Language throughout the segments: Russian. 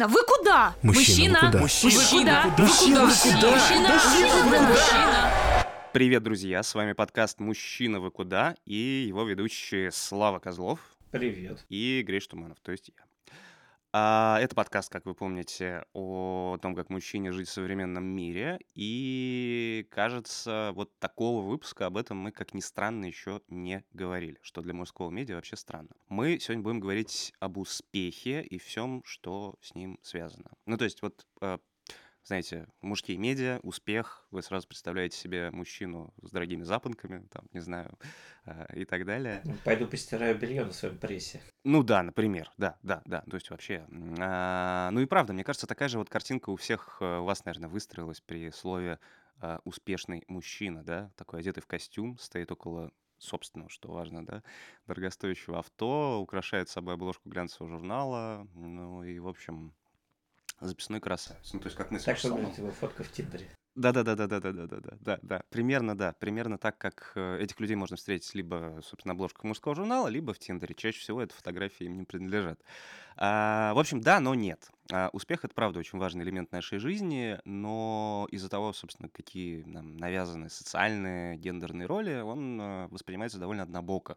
Мужчина, вы куда? Мужчина? Мужчина, Мужчина, вы куда? Мужчина, вы куда? Привет, друзья! С вами подкаст «Мужчина, вы куда?» и его ведущие Слава Козлов Привет. и Гриш Туманов, то есть я. А, это подкаст, как вы помните, о том, как мужчине жить в современном мире. И, кажется, вот такого выпуска об этом мы, как ни странно, еще не говорили, что для мужского медиа вообще странно. Мы сегодня будем говорить об успехе и всем, что с ним связано. Ну, то есть вот э, знаете, мужские медиа, успех, вы сразу представляете себе мужчину с дорогими запонками, там, не знаю, э, и так далее. Пойду постираю белье на своем прессе. Ну да, например, да, да, да, то есть вообще. а, ну и правда, мне кажется, такая же вот картинка у всех э, у вас, наверное, выстроилась при слове э, «успешный мужчина», да, такой одетый в костюм, стоит около собственного, что важно, да, дорогостоящего авто, украшает собой обложку глянцевого журнала, ну и, в общем, записной красавец. Ну, то есть как мы с Так Русланом. выглядит его фотка в Тиндере. Да, да, да, да, да, да, да, да, да, да, да. Примерно, да, примерно так, как э, этих людей можно встретить либо, собственно, на обложках мужского журнала, либо в Тиндере. Чаще всего это фотографии им не принадлежат. А, в общем, да, но нет. А, успех это правда очень важный элемент нашей жизни, но из-за того, собственно, какие нам навязаны социальные, гендерные роли, он э, воспринимается довольно однобоко.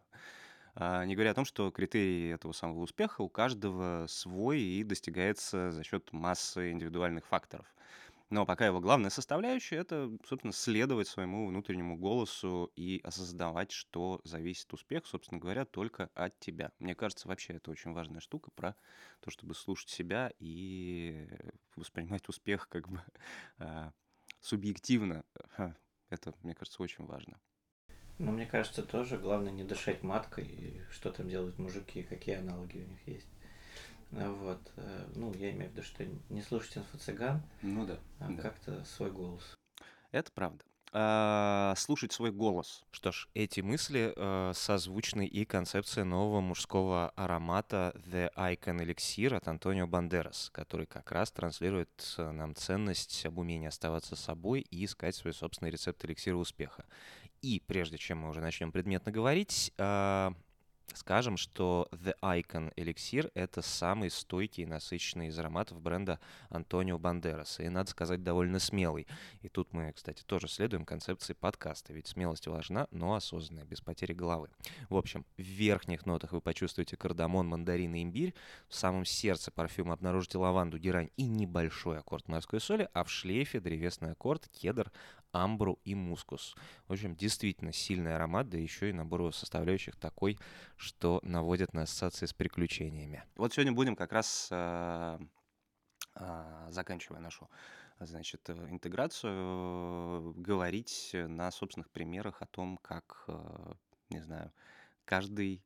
А, Не говоря о том, что критерий этого самого успеха у каждого свой и достигается за счет массы индивидуальных факторов. Но пока его главная составляющая это, собственно, следовать своему внутреннему голосу и осознавать, что зависит успех, собственно говоря, только от тебя. Мне кажется, вообще это очень важная штука про то, чтобы слушать себя и воспринимать успех как бы а, субъективно. Это, мне кажется, очень важно. Но мне кажется, тоже главное не дышать маткой, и что там делают мужики, какие аналоги у них есть. А Вот. э, Ну, я имею в виду, что не слушать инфо-цыган, Ну да. а как-то свой голос. Это правда. А, Слушать свой голос. Что ж, эти мысли э, созвучны и концепции нового мужского аромата The Icon Elixir от Антонио Бандерас, который как раз транслирует э, нам ценность об умении оставаться собой и искать свой собственный рецепт эликсира успеха. И прежде чем мы уже начнем предметно говорить, а, скажем, что The Icon Elixir — это самый стойкий и насыщенный из ароматов бренда Антонио Бандераса. И, надо сказать, довольно смелый. И тут мы, кстати, тоже следуем концепции подкаста, ведь смелость важна, но осознанная, без потери головы. В общем, в верхних нотах вы почувствуете кардамон, мандарин и имбирь, в самом сердце парфюма обнаружите лаванду, герань и небольшой аккорд морской соли, а в шлейфе древесный аккорд, кедр, амбру и мускус. В общем, действительно сильный аромат, да еще и набор его составляющих такой, что наводит на ассоциации с приключениями. Вот сегодня будем как раз, э, э, заканчивая нашу значит, э, интеграцию, э, говорить на собственных примерах о том, как, не знаю, каждый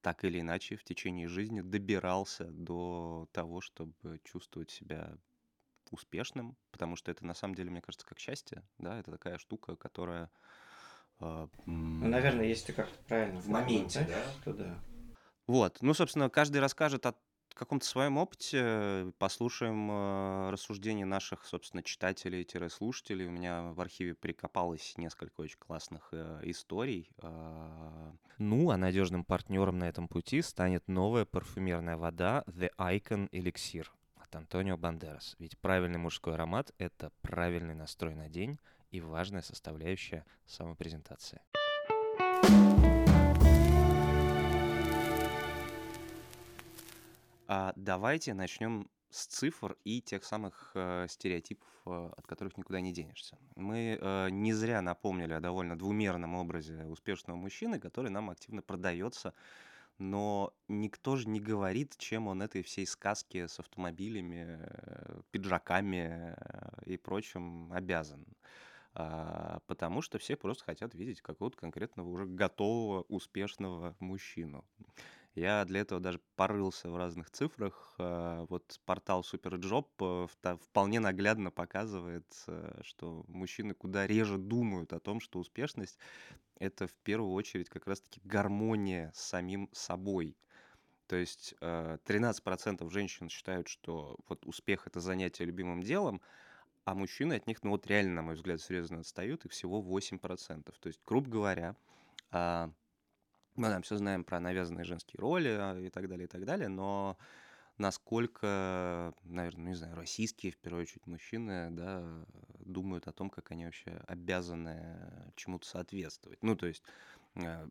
так или иначе в течение жизни добирался до того, чтобы чувствовать себя успешным, потому что это на самом деле, мне кажется, как счастье, да, это такая штука, которая... э, Ну, наверное, если как-то правильно В моменте, вкладывать, то да. Вот, ну, собственно, каждый расскажет о каком-то своем опыте, послушаем э, рассуждения наших, собственно, читателей-слушателей. У меня в архиве прикопалось несколько очень классных э, историй. э. Ну, а надежным партнером на этом пути станет новая парфюмерная вода The Icon Elixir от Антонио Бандерас. Ведь правильный мужской аромат — это правильный настрой на день и важная составляющая самопрезентации. А давайте начнем с цифр и тех самых э, стереотипов, э, от которых никуда не денешься. Мы э, не зря напомнили о довольно двумерном образе успешного мужчины, который нам активно продается, но никто же не говорит, чем он этой всей сказки с автомобилями, э, пиджаками э, и прочим обязан. А, Потому что все просто хотят видеть какого-то конкретного уже готового, успешного мужчину. Я для этого даже порылся в разных цифрах. Э, Вот портал SuperJob э, вполне наглядно показывает, что мужчины куда реже думают о том, что успешность это в первую очередь как раз-таки гармония с самим собой. То есть э, 13% женщин считают, что вот успех это занятие любимым делом, а мужчины от них, ну вот реально, на мой взгляд, серьезно отстают, и всего 8%. То есть, грубо говоря, а, мы там все знаем про навязанные женские роли а, и так далее, и так далее, но насколько, наверное, ну, не знаю, российские, в первую очередь, мужчины, да, думают о том, как они вообще обязаны чему-то соответствовать. Ну, то есть э,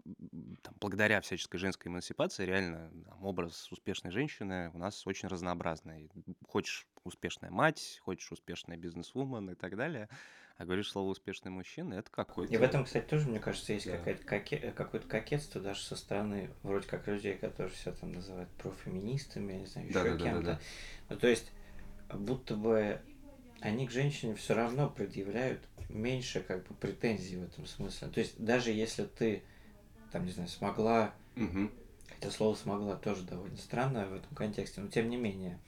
там, благодаря всяческой женской эмансипации реально там, образ успешной женщины у нас очень разнообразный. Хочешь успешная мать, хочешь успешная бизнес-вумен и так далее, а говоришь слово успешный мужчина, это какой-то... И в этом, кстати, тоже, мне кажется, есть да. коке... какое-то кокетство даже со стороны вроде как людей, которые все там называют профеминистами, я не знаю, еще да, кем-то. Да, да, да. Ну, то есть, будто бы они к женщине все равно предъявляют меньше как бы претензий в этом смысле. То есть, даже если ты, там, не знаю, смогла, угу. хотя слово смогла тоже довольно странное в этом контексте, но тем не менее,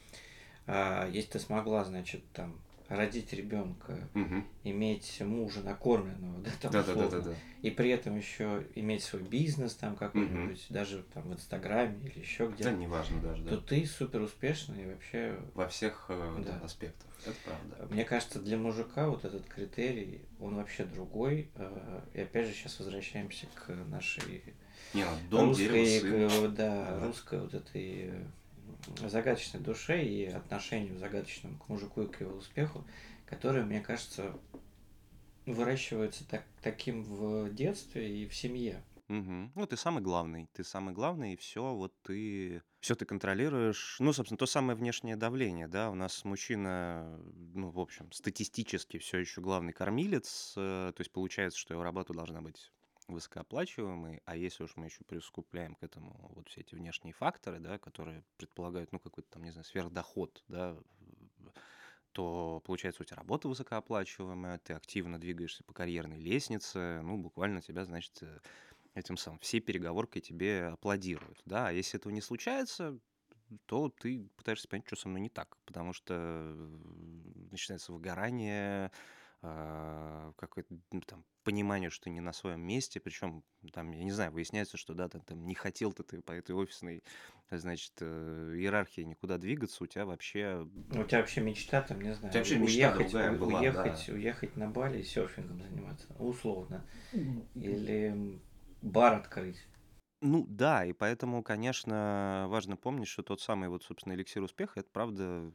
а, если ты смогла, значит, там, родить ребенка, угу. иметь мужа накормленного, да, там, да, условно, да, да, да, да. и при этом еще иметь свой бизнес там какой-нибудь, угу. даже там в Инстаграме или еще где-то. Да, неважно даже, да. То ты супер успешный вообще. Во всех э, да. аспектах. Это правда. Мне кажется, для мужика вот этот критерий, он вообще другой. Э, и опять же сейчас возвращаемся к нашей Не, ну, дом, русской, дерево, сын. да, да, русской вот этой загадочной душе и отношению загадочному к мужику и к его успеху, которые, мне кажется, выращиваются так, таким в детстве и в семье. Угу. Ну, ты самый главный, ты самый главный, и все, вот ты, все ты контролируешь. Ну, собственно, то самое внешнее давление, да, у нас мужчина, ну, в общем, статистически все еще главный кормилец, э, то есть получается, что его работа должна быть высокооплачиваемый, а если уж мы еще прискупляем к этому вот все эти внешние факторы, да, которые предполагают, ну, какой-то там, не знаю, сверхдоход, да, то получается у тебя работа высокооплачиваемая, ты активно двигаешься по карьерной лестнице, ну, буквально тебя, значит, э, этим самым все переговоркой тебе аплодируют, да, а если этого не случается, то ты пытаешься понять, что со мной не так, потому что э, начинается выгорание, какое-то ну, там понимание, что ты не на своем месте, причем там, я не знаю, выясняется, что да, там, там не хотел ты, ты по этой офисной, значит, э, иерархии никуда двигаться, у тебя вообще... У тебя вообще мечта там, не знаю, у тебя вообще уехать, мечта у, была, уехать, да. уехать на Бали и серфингом заниматься, условно, или бар открыть. Ну да, и поэтому, конечно, важно помнить, что тот самый вот, собственно, эликсир успеха, это правда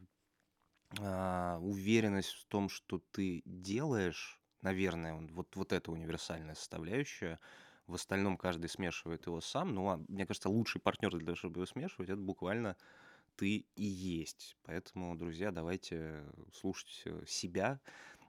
а, уверенность в том, что ты делаешь, наверное, вот, вот эта универсальная составляющая. В остальном каждый смешивает его сам. Ну, а мне кажется, лучший партнер для того, чтобы его смешивать, это буквально ты и есть. Поэтому, друзья, давайте слушать э, себя,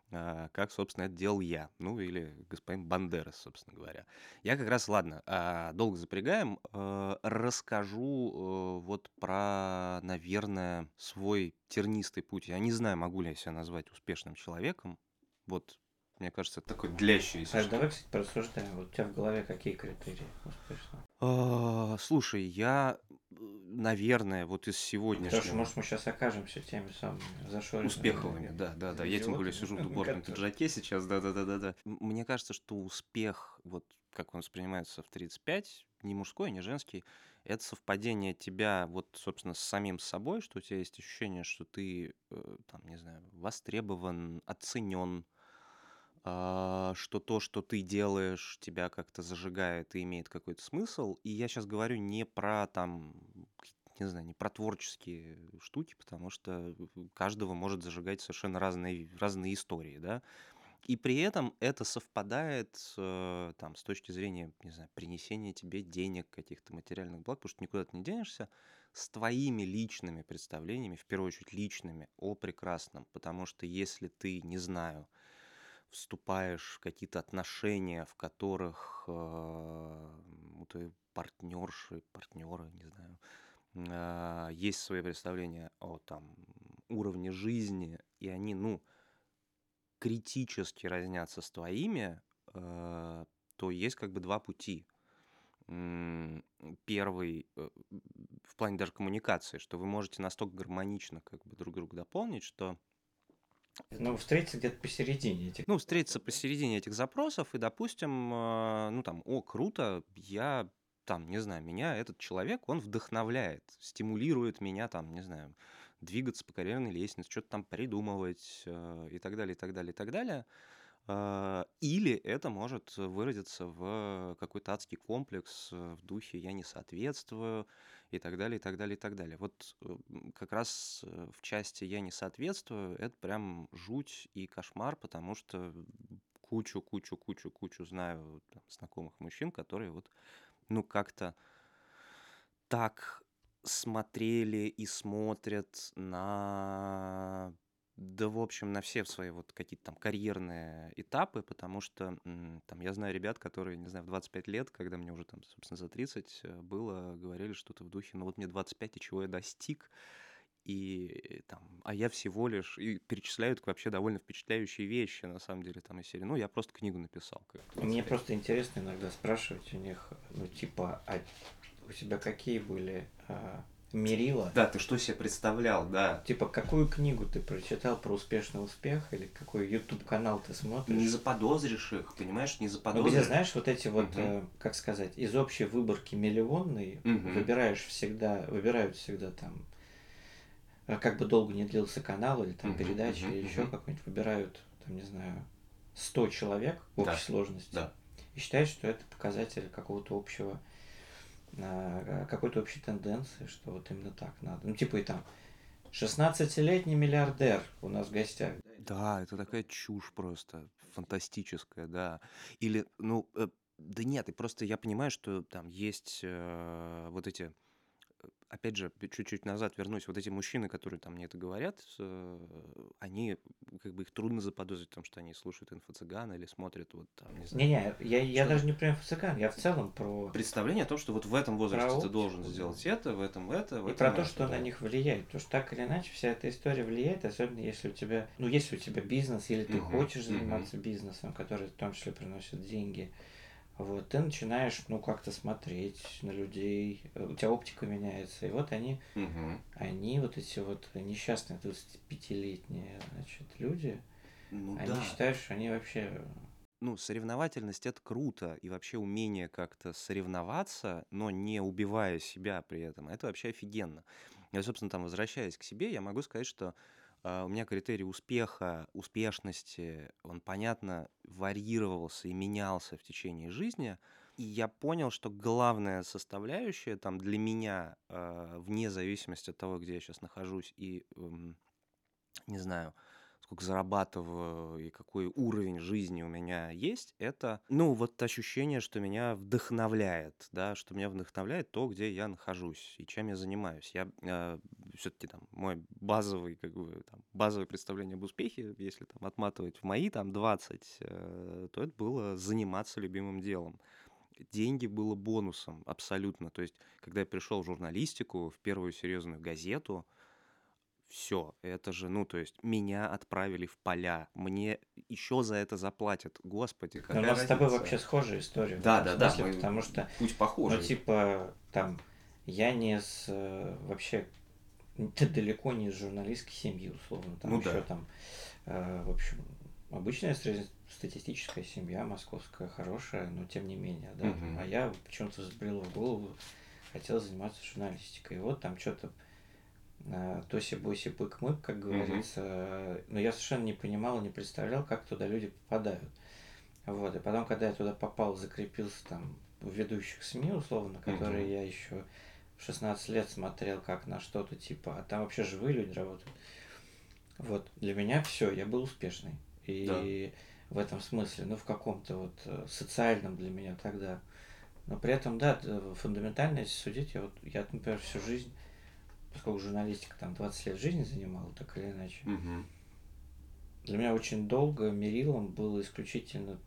как, собственно, это делал я, ну или господин Бандерас, собственно говоря. Я как раз, ладно, а, долго запрягаем, э, расскажу вот про, наверное, свой тернистый путь. Я не знаю, могу ли я себя назвать успешным человеком. Вот мне кажется, это такой длящий. Саш, давай, кстати, порассуждаем. Вот у тебя в голове какие критерии успешного? А, слушай, я, наверное, вот из сегодняшнего... Потому что, может, мы сейчас окажемся теми самыми зашоренными. Успеховыми, да, да, да. Я тем более сижу в дуборном пиджаке сейчас, да, да, да, да, да. Мне кажется, что успех, вот как он воспринимается в 35, не мужской, не женский, это совпадение тебя вот, собственно, с самим собой, что у тебя есть ощущение, что ты, э, там, не знаю, востребован, оценен, а, что то, что ты делаешь, тебя как-то зажигает и имеет какой-то смысл. И я сейчас говорю не про там, не знаю, не про творческие штуки, потому что каждого может зажигать совершенно разные, разные истории, да. И при этом это совпадает э, там, с точки зрения, не знаю, принесения тебе денег, каких-то материальных благ, потому что никуда ты не денешься, с твоими личными представлениями, в первую очередь личными, о прекрасном. Потому что если ты, не знаю, вступаешь в какие-то отношения, в которых э, у твоей партнерши, партнера, не знаю, э, есть свои представления о там уровне жизни, и они, ну, критически разнятся с твоими, э, то есть как бы два пути. Первый э, в плане даже коммуникации, что вы можете настолько гармонично как бы друг друга дополнить, что ну, встретиться где-то посередине этих... Ну, встретиться посередине этих запросов и, допустим, э, ну, там, о, круто, я, там, не знаю, меня этот человек, он вдохновляет, стимулирует меня, там, не знаю, двигаться по карьерной лестнице, что-то там придумывать э, и так далее, и так далее, и так далее. А, или это может выразиться в какой-то адский комплекс в духе «я не соответствую» и так далее, и так далее, и так далее. Вот как раз э, в части «я не соответствую» это прям жуть и кошмар, потому что кучу, кучу, кучу, кучу знаю там, знакомых мужчин, которые вот, ну, как-то так смотрели и смотрят на да, в общем, на все свои вот какие-то там карьерные этапы, потому что там я знаю ребят, которые, не знаю, в 25 лет, когда мне уже там, собственно, за 30 э, было, говорили что-то в духе, ну вот мне 25, и чего я достиг, и там, а я всего лишь, и перечисляют вообще довольно впечатляющие вещи, на самом деле, там из серии, ну, я просто книгу написал. Мне просто интересно иногда спрашивать у них, ну, типа, а у тебя какие были а, мерила. Да, ты что себе представлял, да. Типа, какую книгу ты прочитал про успешный успех или какой YouTube канал ты смотришь? Не заподозришь их, понимаешь, не заподозришь. Ну, где, знаешь, вот эти вот, угу. э, как сказать, из общей выборки миллионной угу. выбираешь всегда, выбирают всегда там, э, как бы долго не длился канал или там угу, передача угу, или угу. еще какой-нибудь, выбирают, там, не знаю, 100 человек в общей да. сложности. Да. И считают, что это показатель какого-то общего какой-то общей тенденции, что вот именно так надо. Ну, типа и там 16-летний миллиардер у нас в гостях. Да, это такая чушь просто, фантастическая, да. Или, ну, э, да нет, и просто я понимаю, что там есть э, вот эти опять же, чуть-чуть назад вернусь, вот эти мужчины, которые там мне это говорят, э, они, как бы их трудно заподозрить в том, что они слушают инфо-цыган или смотрят вот там, не знаю. Не-не, я, я даже не про инфо-цыган, я в целом про... Представление о том, что вот в этом возрасте ты должен сделать это, в этом это, в И этом про то, что да. на них влияет, потому что так или иначе вся эта история влияет, особенно если у тебя, ну, если у тебя бизнес, или ты угу, хочешь заниматься угу. бизнесом, который в том числе приносит деньги, вот, ты начинаешь, ну, как-то смотреть на людей, у тебя оптика меняется, и вот они, угу. они вот эти вот несчастные 25-летние, значит, люди, ну, они да. считают, что они вообще... Ну, соревновательность это круто, и вообще умение как-то соревноваться, но не убивая себя при этом, это вообще офигенно. Я, собственно, там, возвращаясь к себе, я могу сказать, что у меня критерий успеха, успешности, он, понятно, варьировался и менялся в течение жизни. И я понял, что главная составляющая там для меня, а, вне зависимости от того, где я сейчас нахожусь, и, не знаю, сколько зарабатываю и какой уровень жизни у меня есть, это, ну, вот ощущение, что меня вдохновляет, да, что меня вдохновляет то, где я нахожусь и чем я занимаюсь. Я э, все-таки там мой базовый, как бы, там, базовое представление об успехе, если там отматывать в мои там 20, э, то это было заниматься любимым делом деньги было бонусом абсолютно. То есть, когда я пришел в журналистику, в первую серьезную газету, все, это же, ну, то есть, меня отправили в поля, мне еще за это заплатят. Господи, какая У нас разница? с тобой вообще схожая история. Да, да, да. Мы... Потому что... Путь похожий. Ну, типа, там, я не с... Э, вообще, ты далеко не из журналистской семьи, условно. Там ну, еще да. там, э, в общем, обычная среднестатистическая семья, московская, хорошая, но тем не менее, да. Угу. А я почему-то взбрел в голову, хотел заниматься журналистикой. И вот там что-то Э, тоси-боси пык-мык, как говорится. Mm-hmm. Но я совершенно не понимал, не представлял, как туда люди попадают. Вот. И потом, когда я туда попал, закрепился там в ведущих СМИ, условно, которые mm-hmm. я еще в 16 лет смотрел как на что-то типа, а там вообще живые люди работают. Вот, для меня все, я был успешный. И да. в этом смысле, ну, в каком-то вот э, социальном для меня тогда. Но при этом, да, фундаментально, если судить, я вот, я, например, всю жизнь поскольку журналистика там 20 лет жизни занимала, так или иначе, угу. для меня очень долго мерилом было исключительно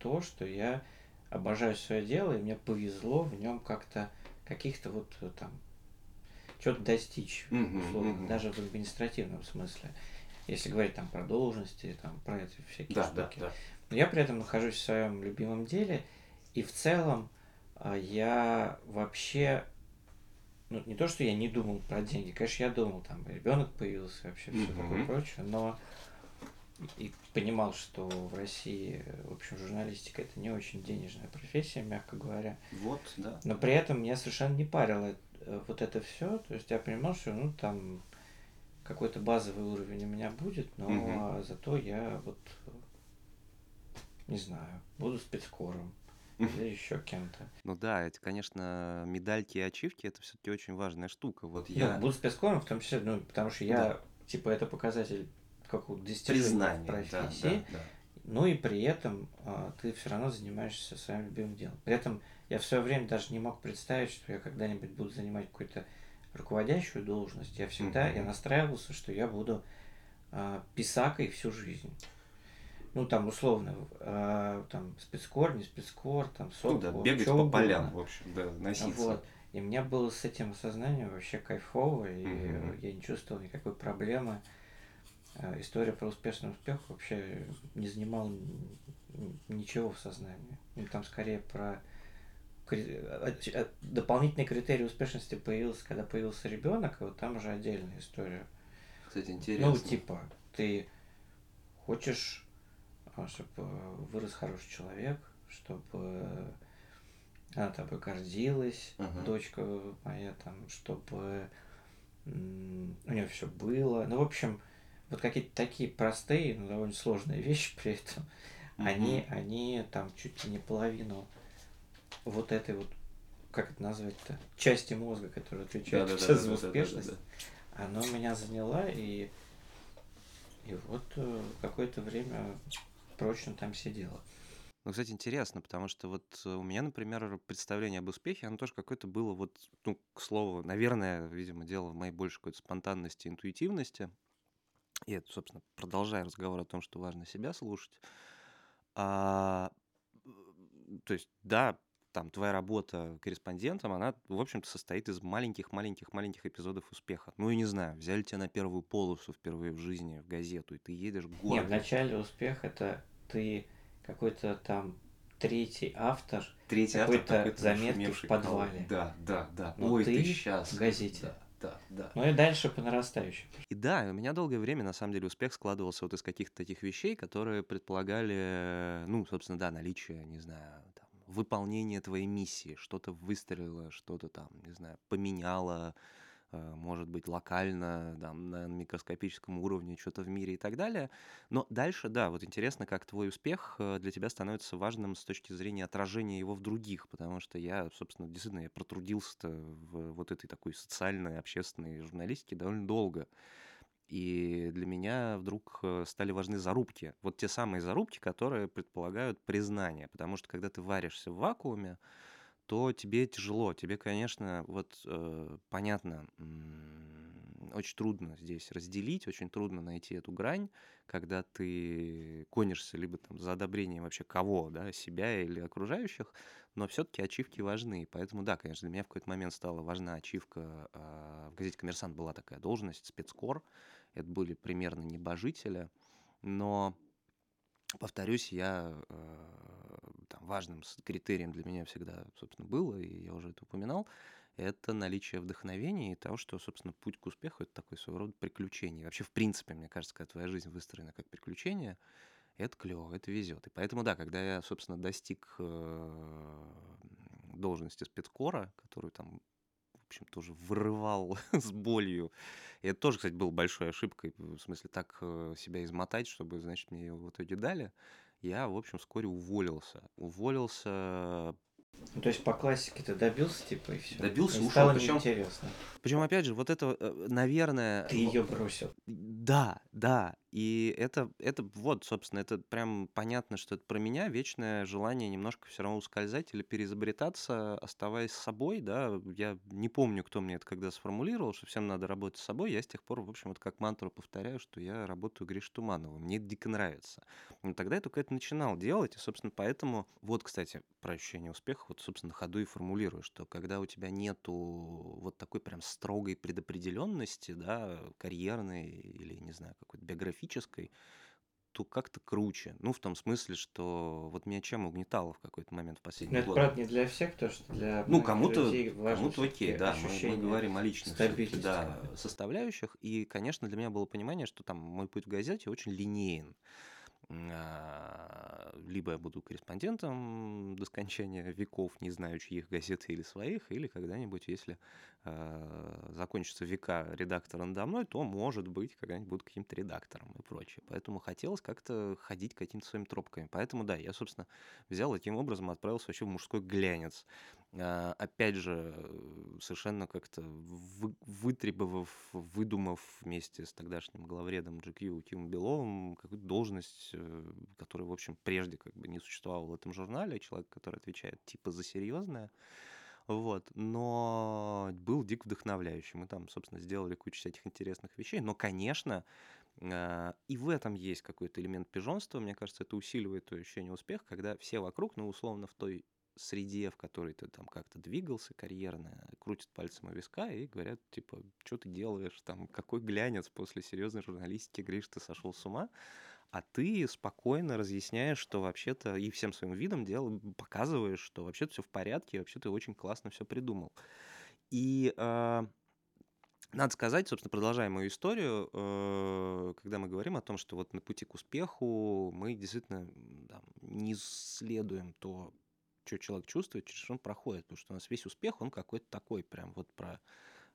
то, что я обожаю свое дело, и мне повезло в нем как-то каких-то вот э, там что-то достичь, угу, условно, угу. даже в административном смысле. Если говорить там про должности, там про эти всякие да, штуки. Да, да. Но я при этом нахожусь в своем любимом деле, и в целом а, я вообще ну, не то, что я не думал про деньги, конечно, я думал, там, ребенок появился, вообще все mm-hmm. такое прочее, но и понимал, что в России, в общем, журналистика это не очень денежная профессия, мягко говоря. Вот, да. Но при этом меня совершенно не парило э, вот это все. То есть я понимал, что ну там какой-то базовый уровень у меня будет, но угу. зато я вот не знаю, буду спецкором или еще кем-то. Ну да, это, конечно, медальки и ачивки это все-таки очень важная штука. Вот я. Ну, буду спецкором, в том числе, ну, потому что я, да. типа, это показатель какого-то достижения в профессии. Да, да, да. Ну и при этом а, ты все равно занимаешься своим любимым делом. При этом я в свое время даже не мог представить, что я когда-нибудь буду занимать какую-то руководящую должность. Я всегда, mm-hmm. я настраивался, что я буду а, писакой всю жизнь. Ну, там, условно, а, там, спецкор, не спецкор, там, сок, ну, да, бегать по полям, в общем, да, носиться. Вот. И меня было с этим осознанием вообще кайфово, и mm-hmm. я не чувствовал никакой проблемы. А, история про успешный успех вообще не занимала ничего в сознании. Ну, там скорее про а, дополнительный критерий успешности появился, когда появился ребенок, и вот там уже отдельная история. Кстати, интересно. Ну, типа, ты хочешь, чтобы вырос хороший человек, чтобы она тобой гордилась, uh-huh. дочка моя там, чтобы у нее все было. Ну, в общем, вот какие-то такие простые, но довольно сложные вещи при этом, uh-huh. они, они там чуть ли не половину вот этой вот, как это назвать-то, части мозга, которая отвечает да, да, за успешность, да, да, да, да. оно меня заняло, и, и вот э, какое-то время прочно там сидела. Ну, кстати, интересно, потому что вот у меня, например, представление об успехе, оно тоже какое-то было вот, ну, к слову, наверное, видимо, дело в моей большей какой-то спонтанности, интуитивности. И это, собственно, продолжая разговор о том, что важно себя слушать. А, то есть, да, там твоя работа корреспондентом, она, в общем-то, состоит из маленьких-маленьких-маленьких эпизодов успеха. Ну, и не знаю, взяли тебя на первую полосу впервые в жизни, в газету, и ты едешь город. Нет, в начале успех это ты какой-то там третий автор, третий какой-то автор, заметки в подвале. Да, да, да. Но Ой, ты, ты сейчас. в газете. Да да, да. Ну и дальше по нарастающей. И да, у меня долгое время, на самом деле, успех складывался вот из каких-то таких вещей, которые предполагали, ну, собственно, да, наличие, не знаю, выполнение твоей миссии, что-то выстрелило, что-то там, не знаю, поменяло, э, может быть, локально, там, на микроскопическом уровне, что-то в мире и так далее. Но дальше, да, вот интересно, как твой успех э, для тебя становится важным с точки зрения отражения его в других, потому что я, собственно, действительно, я протрудился в вот этой такой социальной, общественной журналистике довольно долго. И для меня вдруг э, стали важны зарубки. Вот те самые зарубки, которые предполагают признание. Потому что когда ты варишься в вакууме, то тебе тяжело. Тебе, конечно, вот э, понятно, очень трудно здесь разделить, очень трудно найти эту грань, когда ты конишься либо там за одобрением вообще кого, да, себя или окружающих, но все-таки ачивки важны. Поэтому, да, конечно, для меня в какой-то момент стала важна ачивка. Э, в газете «Коммерсант» была такая должность, спецкор, это были примерно небожители, но, повторюсь, я э, там, важным критерием для меня всегда, собственно, было, и я уже это упоминал, это наличие вдохновения и того, что, собственно, путь к успеху — это такой своего рода приключение. Вообще, в принципе, мне кажется, когда твоя жизнь выстроена как приключение, это клево, это везет. И поэтому, да, когда я, собственно, достиг э, должности спецкора, которую там в общем, тоже вырывал с болью. И это тоже, кстати, было большой ошибкой, в смысле так э, себя измотать, чтобы, значит, мне ее в итоге дали. Я, в общем, вскоре уволился. Уволился ну, то есть по классике ты добился, типа, и все. Добился, и ушел. Причем, интересно. Причем, опять же, вот это, э, наверное... Ты ее бросил. Да, да. И это, это вот, собственно, это прям понятно, что это про меня вечное желание немножко все равно ускользать или переизобретаться, оставаясь собой, да. Я не помню, кто мне это когда сформулировал, что всем надо работать с собой. Я с тех пор, в общем, вот как мантру повторяю, что я работаю Гриш Тумановым. Мне это дико нравится. Но тогда я только это начинал делать, и, собственно, поэтому... Вот, кстати, про ощущение успеха, вот, собственно, ходу и формулирую, что когда у тебя нету вот такой прям строгой предопределенности, да, карьерной или, не знаю, какой-то биографической, графической, то как-то круче. Ну, в том смысле, что вот меня чем угнетало в какой-то момент в последний год. Ну, это, правда, не для всех, то что для Ну, кому-то кому окей, да, мы, мы говорим о личных да, составляющих. И, конечно, для меня было понимание, что там мой путь в газете очень линеен. А, либо я буду корреспондентом до скончания веков, не знаю, чьих газет или своих, или когда-нибудь, если э, закончатся века редактора надо мной, то, может быть, когда-нибудь буду каким-то редактором и прочее. Поэтому хотелось как-то ходить какими-то своими тропками. Поэтому, да, я, собственно, взял и таким образом отправился вообще в мужской глянец. Э, опять же, совершенно как-то вы, вытребовав, выдумав вместе с тогдашним главредом GQ Тимом Беловым какую-то должность Э, который, в общем, прежде как бы не существовал в этом журнале, человек, который отвечает типа за серьезное. Вот, но был дико вдохновляющий. Мы там, собственно, сделали кучу всяких интересных вещей. Но, конечно, э, и в этом есть какой-то элемент пижонства. Мне кажется, это усиливает то ощущение успеха, когда все вокруг, ну, условно, в той среде, в которой ты там как-то двигался карьерно, крутят пальцем у виска и говорят, типа, что ты делаешь, там, какой глянец после серьезной журналистики, говоришь, ты сошел с ума а ты спокойно разъясняешь, что вообще-то и всем своим видом дел показываешь, что вообще-то все в порядке, вообще ты очень классно все придумал. И э, надо сказать, собственно, продолжая мою историю, э, когда мы говорим о том, что вот на пути к успеху мы действительно там, не исследуем то, что человек чувствует, через что он проходит, потому что у нас весь успех, он какой-то такой прям вот про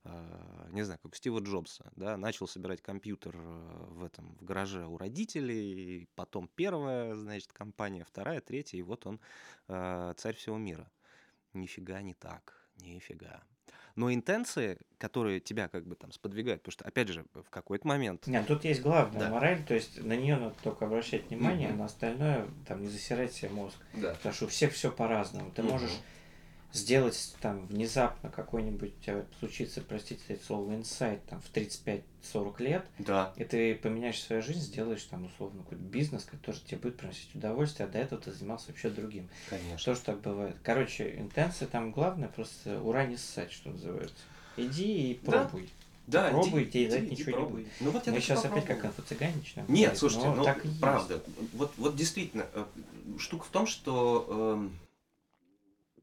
а, не знаю, как Стива Джобса, да, начал собирать компьютер э, в этом, в гараже у родителей, потом первая, значит, компания, вторая, третья, и вот он э, царь всего мира. Нифига не так, нифига. Но интенции, которые тебя как бы там сподвигают, потому что, опять же, в какой-то момент... Нет, тут есть главная да. мораль, то есть на нее надо только обращать внимание, mm-hmm. на остальное там не засирать себе мозг. Да. Потому что у всех все по-разному. Ты mm-hmm. можешь сделать там внезапно какой-нибудь э, случится, простите это слово, инсайт там в 35-40 лет, да. и ты поменяешь свою жизнь, сделаешь там условно какой-то бизнес, который тебе будет приносить удовольствие, а до этого ты занимался вообще другим. Конечно. Тоже так бывает. Короче, интенция там главное, просто ура не ссать, что называется. Иди и пробуй. Да. Да, пробуй, тебе за это ничего пробуй. не будет. Ну, вот Мы сейчас опять как инфо-цыгане начинаем. Нет, говорить, слушайте, ну, так правда. Вот, вот действительно, э, штука в том, что э,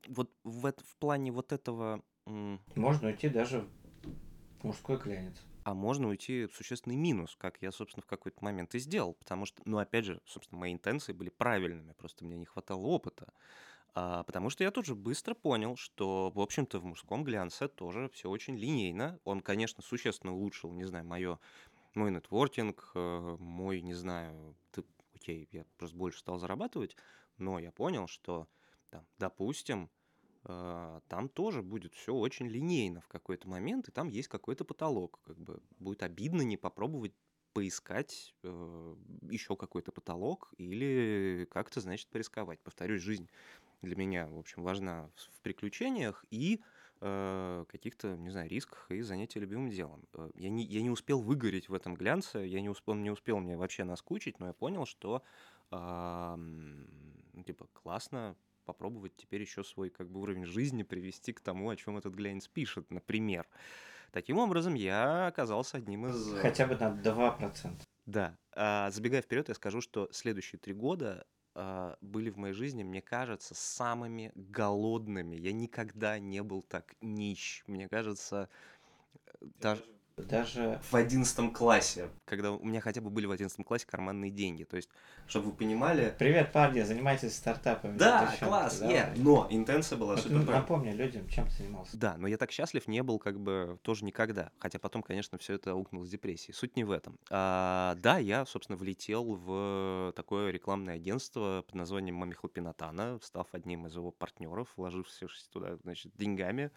вот в, в плане вот этого... Можно уйти даже в мужской глянец. А можно уйти в существенный минус, как я, собственно, в какой-то момент и сделал. Потому что, ну, опять же, собственно, мои интенции были правильными, просто мне не хватало опыта. А, потому что я тоже быстро понял, что, в общем-то, в мужском глянце тоже все очень линейно. Он, конечно, существенно улучшил, не знаю, мое, мой нетворкинг, э, мой, не знаю, ты, окей, я просто больше стал зарабатывать, но я понял, что, там, допустим, там тоже будет все очень линейно в какой-то момент, и там есть какой-то потолок. Как бы будет обидно не попробовать поискать э, еще какой-то потолок или как-то, значит, порисковать. Повторюсь, жизнь для меня, в общем, важна в приключениях и э, каких-то, не знаю, рисках и занятия любимым делом. Э, я не, я не успел выгореть в этом глянце, я не успел, не успел мне вообще наскучить, но я понял, что э, типа классно попробовать теперь еще свой как бы уровень жизни привести к тому, о чем этот глянец пишет, например. Таким образом, я оказался одним из... Э, Хотя бы на 2%. Да. А, забегая вперед, я скажу, что следующие три года а, были в моей жизни, мне кажется, самыми голодными. Я никогда не был так нищ. Мне кажется, э, даже даже в одиннадцатом классе, когда у меня хотя бы были в одиннадцатом классе карманные деньги. То есть, чтобы вы понимали... Привет, парни, занимайтесь стартапами. Да, класс, да. Yeah. но интенция была вот супер. Напомню людям, чем ты занимался. Да, но я так счастлив не был как бы тоже никогда. Хотя потом, конечно, все это укнуло с депрессией. Суть не в этом. А, да, я, собственно, влетел в такое рекламное агентство под названием Мами Хлопинатана, став одним из его партнеров, вложившись туда, значит, деньгами,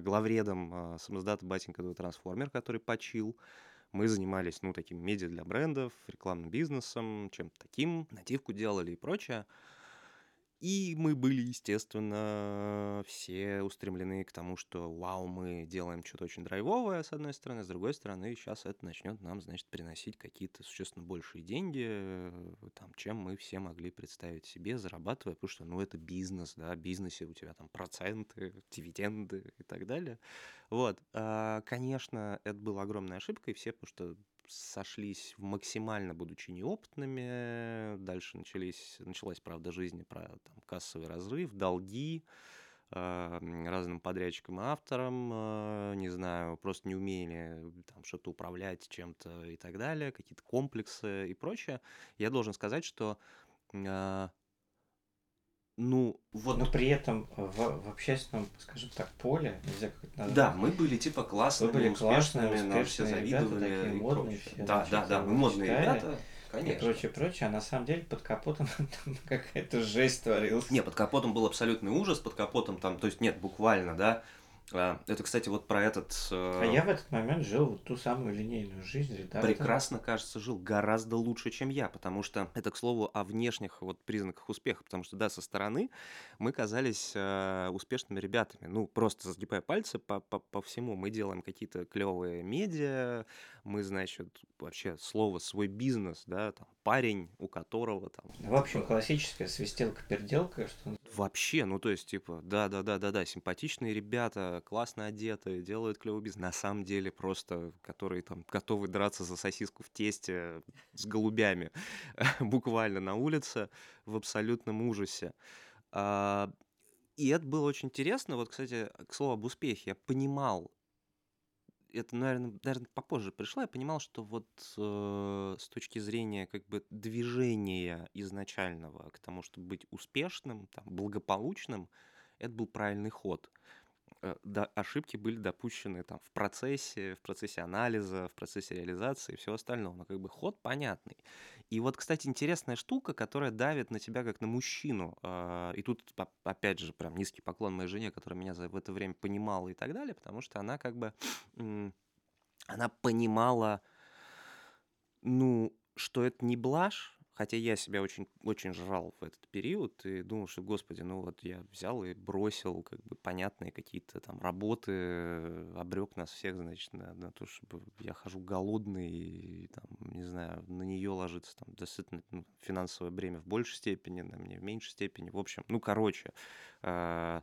главредом а, самоздата Батенька Трансформер тренер, который почил. Мы занимались, ну, таким медиа для брендов, рекламным бизнесом, чем-то таким, нативку делали и прочее. И мы были, естественно, все устремлены к тому, что вау, мы делаем что-то очень драйвовое, с одной стороны, с другой стороны, сейчас это начнет нам, значит, приносить какие-то существенно большие деньги, э, там, чем мы все могли представить себе, зарабатывая, потому что, ну, это бизнес, да, в бизнесе у тебя там проценты, дивиденды и так далее. Вот, а, конечно, это была огромная ошибка, и все, потому что сошлись максимально, будучи неопытными. Дальше начались, началась правда жизни про там, кассовый разрыв, долги, разным подрядчикам и авторам, не знаю, просто неумение там что-то управлять чем-то и так далее, какие-то комплексы и прочее. Я должен сказать, что ну, вот. Но при этом в, в общественном, скажем так, поле, нельзя как это назвать. Да, мы были типа классными, были классные, успешными, нам все завидовали. Ребята, такие модные, все, да, да, да, мы модные читали, ребята. Конечно. И прочее, прочее. А на самом деле под капотом там какая-то жесть творилась. Не, под капотом был абсолютный ужас, под капотом там, то есть нет, буквально, да, это, кстати, вот про этот... А я в этот момент жил вот ту самую линейную жизнь редактора. Прекрасно, кажется, жил гораздо лучше, чем я, потому что это, к слову, о внешних вот признаках успеха, потому что, да, со стороны мы казались э, успешными ребятами. Ну, просто загибая пальцы по, по, по всему. Мы делаем какие-то клевые медиа, мы, значит, вообще слово «свой бизнес», да, там, парень, у которого там... В общем, классическая свистелка-перделка, что... Вообще, ну, то есть, типа, да-да-да-да-да, симпатичные ребята, классно одеты, делают клевый бизнес. На самом деле, просто, которые там готовы драться за сосиску в тесте с голубями, буквально на улице, в абсолютном ужасе. А, и это было очень интересно. Вот, кстати, к слову об успехе. Я понимал, это, наверное, наверное, попозже пришло, я понимал, что вот э, с точки зрения как бы движения изначального к тому, чтобы быть успешным, там, благополучным, это был правильный ход. Э, да, ошибки были допущены там в процессе, в процессе анализа, в процессе реализации и всего остального. Но как бы ход понятный. И вот, кстати, интересная штука, которая давит на тебя как на мужчину. Э, и тут, опять же, прям низкий поклон моей жене, которая меня в это время понимала и так далее, потому что она как бы... Она понимала, ну, что это не блажь, Хотя я себя очень, очень жрал в этот период и думал, что, господи, ну вот я взял и бросил как бы понятные какие-то там работы, обрек нас всех, значит, на, на то, чтобы я хожу голодный и там, не знаю, на нее ложится там действительно ну, финансовое бремя в большей степени, на мне в меньшей степени. В общем, ну, короче, э-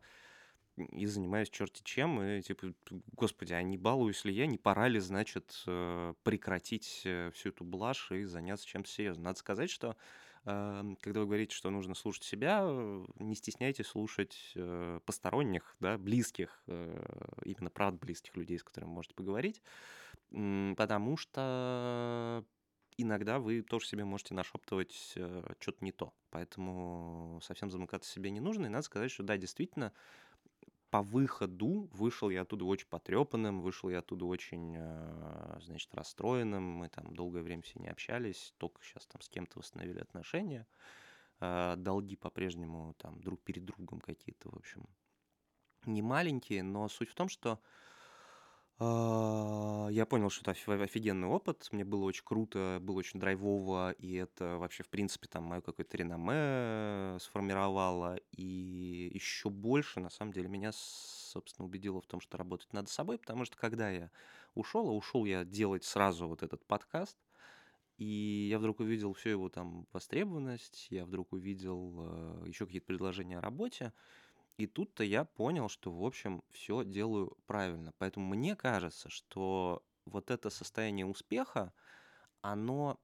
и занимаюсь черти чем, и типа, господи, а не балуюсь ли я, не пора ли, значит, э, прекратить э, всю эту блажь и заняться чем-то серьезным. Надо сказать, что эм, когда вы говорите, что нужно слушать себя, не стесняйтесь слушать э, посторонних, да, близких, именно правда близких людей, с которыми можете поговорить, потому что иногда вы тоже себе можете нашептывать э, что-то не то. Поэтому совсем замыкаться себе не нужно. И надо сказать, что да, действительно, по выходу вышел я оттуда очень потрепанным, вышел я оттуда очень, э, значит, расстроенным. Мы там долгое время все не общались, только сейчас там с кем-то восстановили отношения. Э, долги по-прежнему там друг перед другом какие-то, в общем, не маленькие, но суть в том, что а, я понял, что это офигенный опыт. Мне было очень круто, было очень драйвово, и это вообще, в принципе, там мое какое-то реноме сформировало. И еще больше, на самом деле, меня, собственно, убедило в том, что работать надо собой, потому что когда я ушел, а ушел я делать сразу вот этот подкаст, и я вдруг увидел всю его там востребованность, я вдруг увидел э, еще какие-то предложения о работе, и тут-то я понял, что, в общем, все делаю правильно. Поэтому мне кажется, что вот это состояние успеха, оно,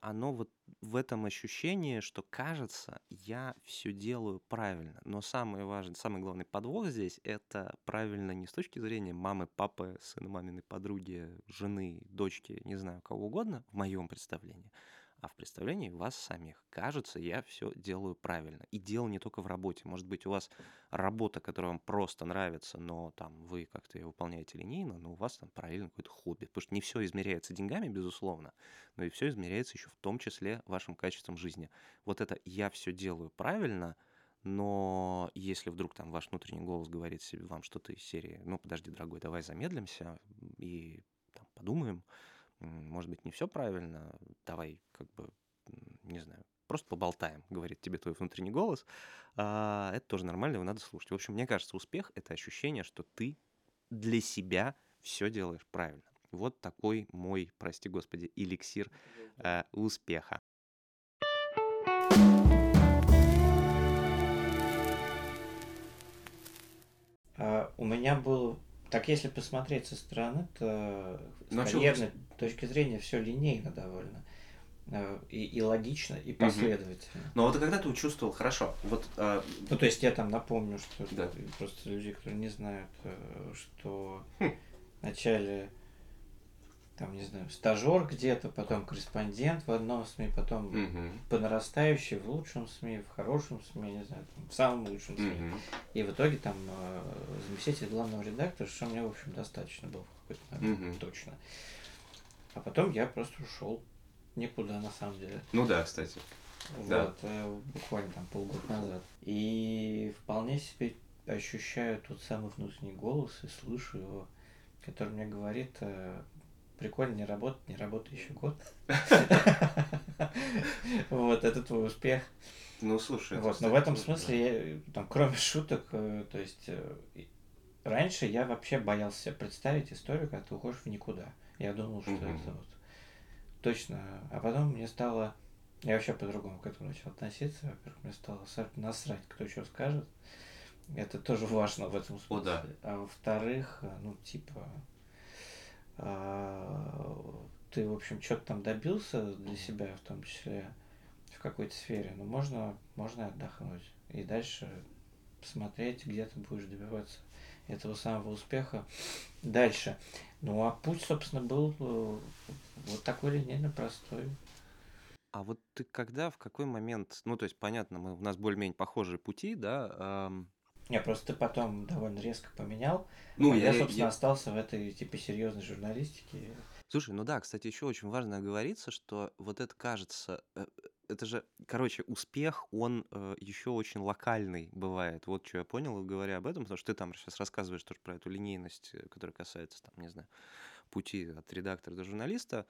оно вот в этом ощущении, что кажется, я все делаю правильно. Но самый важный, самый главный подвох здесь это правильно не с точки зрения мамы, папы, сына, маминой подруги, жены, дочки, не знаю, кого угодно, в моем представлении, а в представлении вас самих. Кажется, я все делаю правильно. И дело не только в работе. Может быть, у вас работа, которая вам просто нравится, но там вы как-то ее выполняете линейно, но у вас там параллельно какое-то хобби. Потому что не все измеряется деньгами, безусловно, но и все измеряется еще в том числе вашим качеством жизни. Вот это «я все делаю правильно», но если вдруг там ваш внутренний голос говорит себе вам что-то из серии, ну, подожди, дорогой, давай замедлимся и там, подумаем, может быть, не все правильно, давай как бы, не знаю, просто поболтаем, говорит тебе твой внутренний голос. А, это тоже нормально, его надо слушать. В общем, мне кажется, успех — это ощущение, что ты для себя все делаешь правильно. Вот такой мой, прости господи, эликсир э, успеха. А, у меня был так если посмотреть со стороны, то с ну, а карьерной точки зрения все линейно довольно. э, и, и логично, и последовательно. Ну вот когда ты чувствовал, хорошо, вот... Э... Ну то есть я там напомню, что да. просто люди, которые не знают, э, что хм. вначале там, не знаю, стажер где-то, потом корреспондент в одном СМИ, потом угу. по нарастающей в лучшем СМИ, в хорошем СМИ, не знаю, там, в самом лучшем СМИ. Угу. И в итоге там э, заместитель главного редактора, что мне, в общем, достаточно было в какой-то момент, угу. точно. А потом я просто ушел никуда, на самом деле. Ну да, кстати. Вот, да. Э, буквально там полгода назад. И вполне себе ощущаю тот самый внутренний голос и слышу его, который мне говорит, э, прикольно не работать, не работай еще год. Вот, это твой успех. Ну, слушай. Вот, но в этом смысле, я, там, кроме шуток, э, то есть, э, раньше я вообще боялся представить историю, когда ты уходишь в никуда. Я думал, что это вот точно. А потом мне стало, я вообще по-другому к этому начал относиться. Во-первых, мне стало насрать, кто что скажет. Это тоже важно в этом смысле. О, да. А во-вторых, э, ну, типа, а, ты, в общем, что-то там добился для себя, в том числе в какой-то сфере, но можно, можно отдохнуть и дальше посмотреть, где ты будешь добиваться этого самого успеха дальше. Ну, а путь, собственно, был э, вот такой линейно простой. А вот ты когда, в какой момент, ну, то есть, понятно, мы, у нас более-менее похожие пути, да, не, просто ты потом довольно резко поменял. Ну, а я, я, собственно, я... остался в этой, типа, серьезной журналистике. Слушай, ну да, кстати, еще очень важно оговориться, что вот это кажется, э, это же, короче, успех, он э, еще очень локальный бывает. Вот что я понял, говоря об этом, потому что ты там сейчас рассказываешь тоже про эту линейность, э, которая касается, там, не знаю, пути от редактора до журналиста.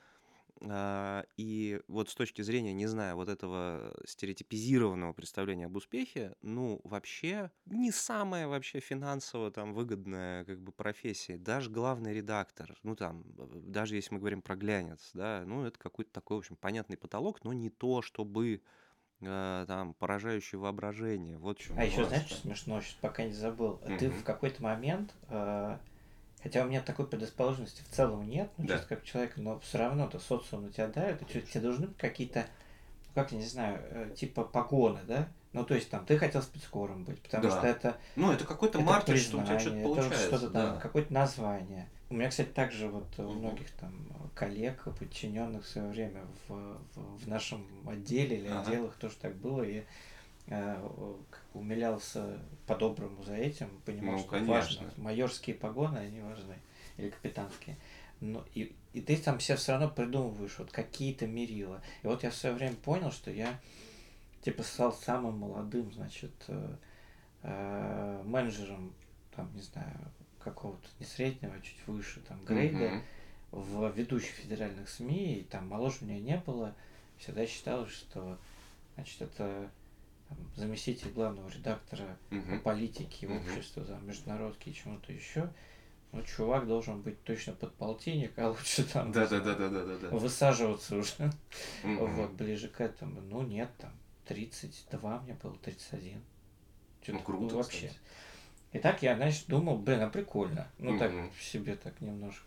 А, и вот с точки зрения, не знаю, вот этого стереотипизированного представления об успехе, ну, вообще не самая вообще финансово там выгодная как бы профессия. Даже главный редактор, ну там, даже если мы говорим про глянец, да, ну, это какой-то такой, в общем, понятный потолок, но не то, чтобы э, там поражающее воображение. Вот. А еще знаешь, что смешно, сейчас пока не забыл. Угу. Ты в какой-то момент э, Хотя у меня такой предрасположенности в целом нет, ну, да. чисто как человек, но все равно то социум на тебя давит, и тебе должны быть какие-то, ну, как я не знаю, э, типа погоны, да? Ну, то есть там ты хотел спецкором быть, потому да. что это... Ну, это какой-то маркер, что у тебя что-то получается. Что-то, да. какое-то название. У меня, кстати, также вот у многих там коллег, подчиненных в свое время в, в, в нашем отделе или ага. отделах тоже так было, и Э, умилялся по-доброму за этим, понимал, ну, что конечно. важно. Майорские погоны, они важны, или капитанские. Но, и, и ты там все все равно придумываешь вот какие-то мерила. И вот я в свое время понял, что я типа стал самым молодым, значит, э, э, менеджером, там, не знаю, какого-то не среднего, а чуть выше, там, грейда, угу. в ведущих федеральных СМИ, и там моложе меня не было. Всегда считалось, что, значит, это там, заместитель главного редактора угу. по политике, угу. обществу, там, международке и чему-то еще. Ну, чувак должен быть точно подполтинник, а лучше там да, да, да, да, да, да, да. высаживаться уже угу. вот, ближе к этому. Ну, нет, там 32 мне было, 31. Что-то ну, круто, ну, вообще. Кстати. И так я, знаешь, думал, блин, а прикольно. Ну, угу. так в себе так немножко.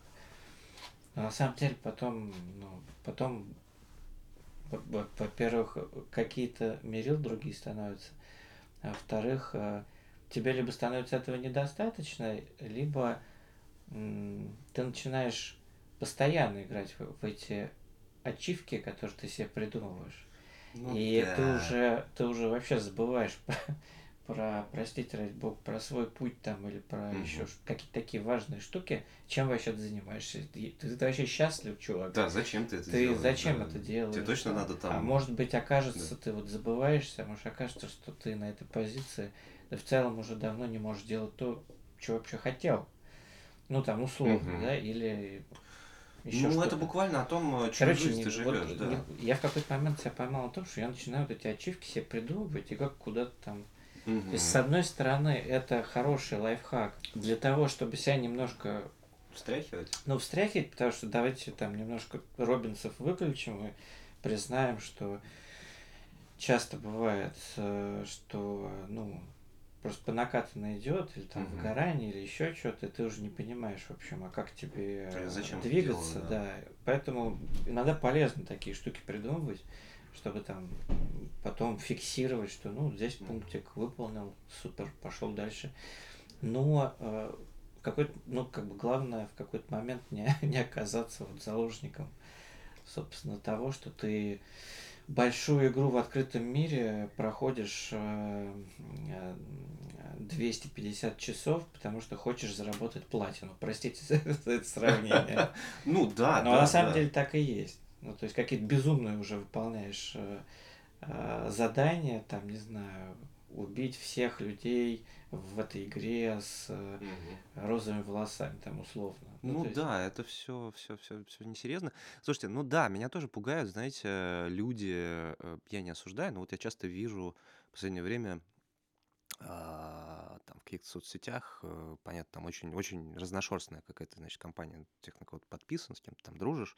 Но на самом деле потом, ну, потом во-первых, какие-то мерил другие становятся, а во-вторых, э, тебе либо становится этого недостаточно, либо ты начинаешь постоянно играть в, в эти ачивки, которые ты себе придумываешь. Ну, и да. ты уже ты уже вообще забываешь про, простите, ради бога, про свой путь там или про угу. еще какие-то такие важные штуки, чем вообще ты занимаешься? Ты, ты, ты вообще счастлив, чувак? Да, зачем ты это ты делаешь? зачем да. это делаешь? Тебе точно надо там... А может быть, окажется, да. ты вот забываешься, а может окажется, что ты на этой позиции, ты в целом уже давно не можешь делать то, что вообще хотел. Ну, там, условно, угу. да, или еще ну, это буквально о том, чем Короче, жизнь ты живешь, вот, да. Не, я в какой-то момент себя поймал о том, что я начинаю вот эти ачивки себе придумывать и как куда-то там Угу. То есть, с одной стороны, это хороший лайфхак для того, чтобы себя немножко Встряхивать? Ну, встряхивать, потому что давайте там немножко Робинсов выключим и признаем, что часто бывает, э, что, ну, просто по накатанной идет, или там угу. выгорание, или еще что-то, ты уже не понимаешь, в общем, а как тебе э, Зачем двигаться, делаю, да. да. Поэтому иногда полезно такие штуки придумывать, чтобы там потом фиксировать, что ну здесь пунктик выполнил, супер, пошел дальше. Но э, какой ну, как бы главное в какой-то момент не, не оказаться вот заложником, собственно, того, что ты большую игру в открытом мире проходишь 250 э, часов, потому что хочешь заработать платину. Простите за это сравнение. Ну да, Но на самом деле так и есть. Ну, то есть какие-то безумные уже выполняешь э, э, задания, там, не знаю, убить всех людей в этой игре с угу. розовыми волосами, там условно. Ну, ну есть... да, это все, все, все, все несерьезно. Слушайте, ну да, меня тоже пугают, знаете, люди. Э, я не осуждаю, но вот я часто вижу в последнее время а, там в каких-то соцсетях, э, понятно, там очень, очень разношерстная какая-то, значит, компания, тех, на кого ты подписан, с кем ты там дружишь,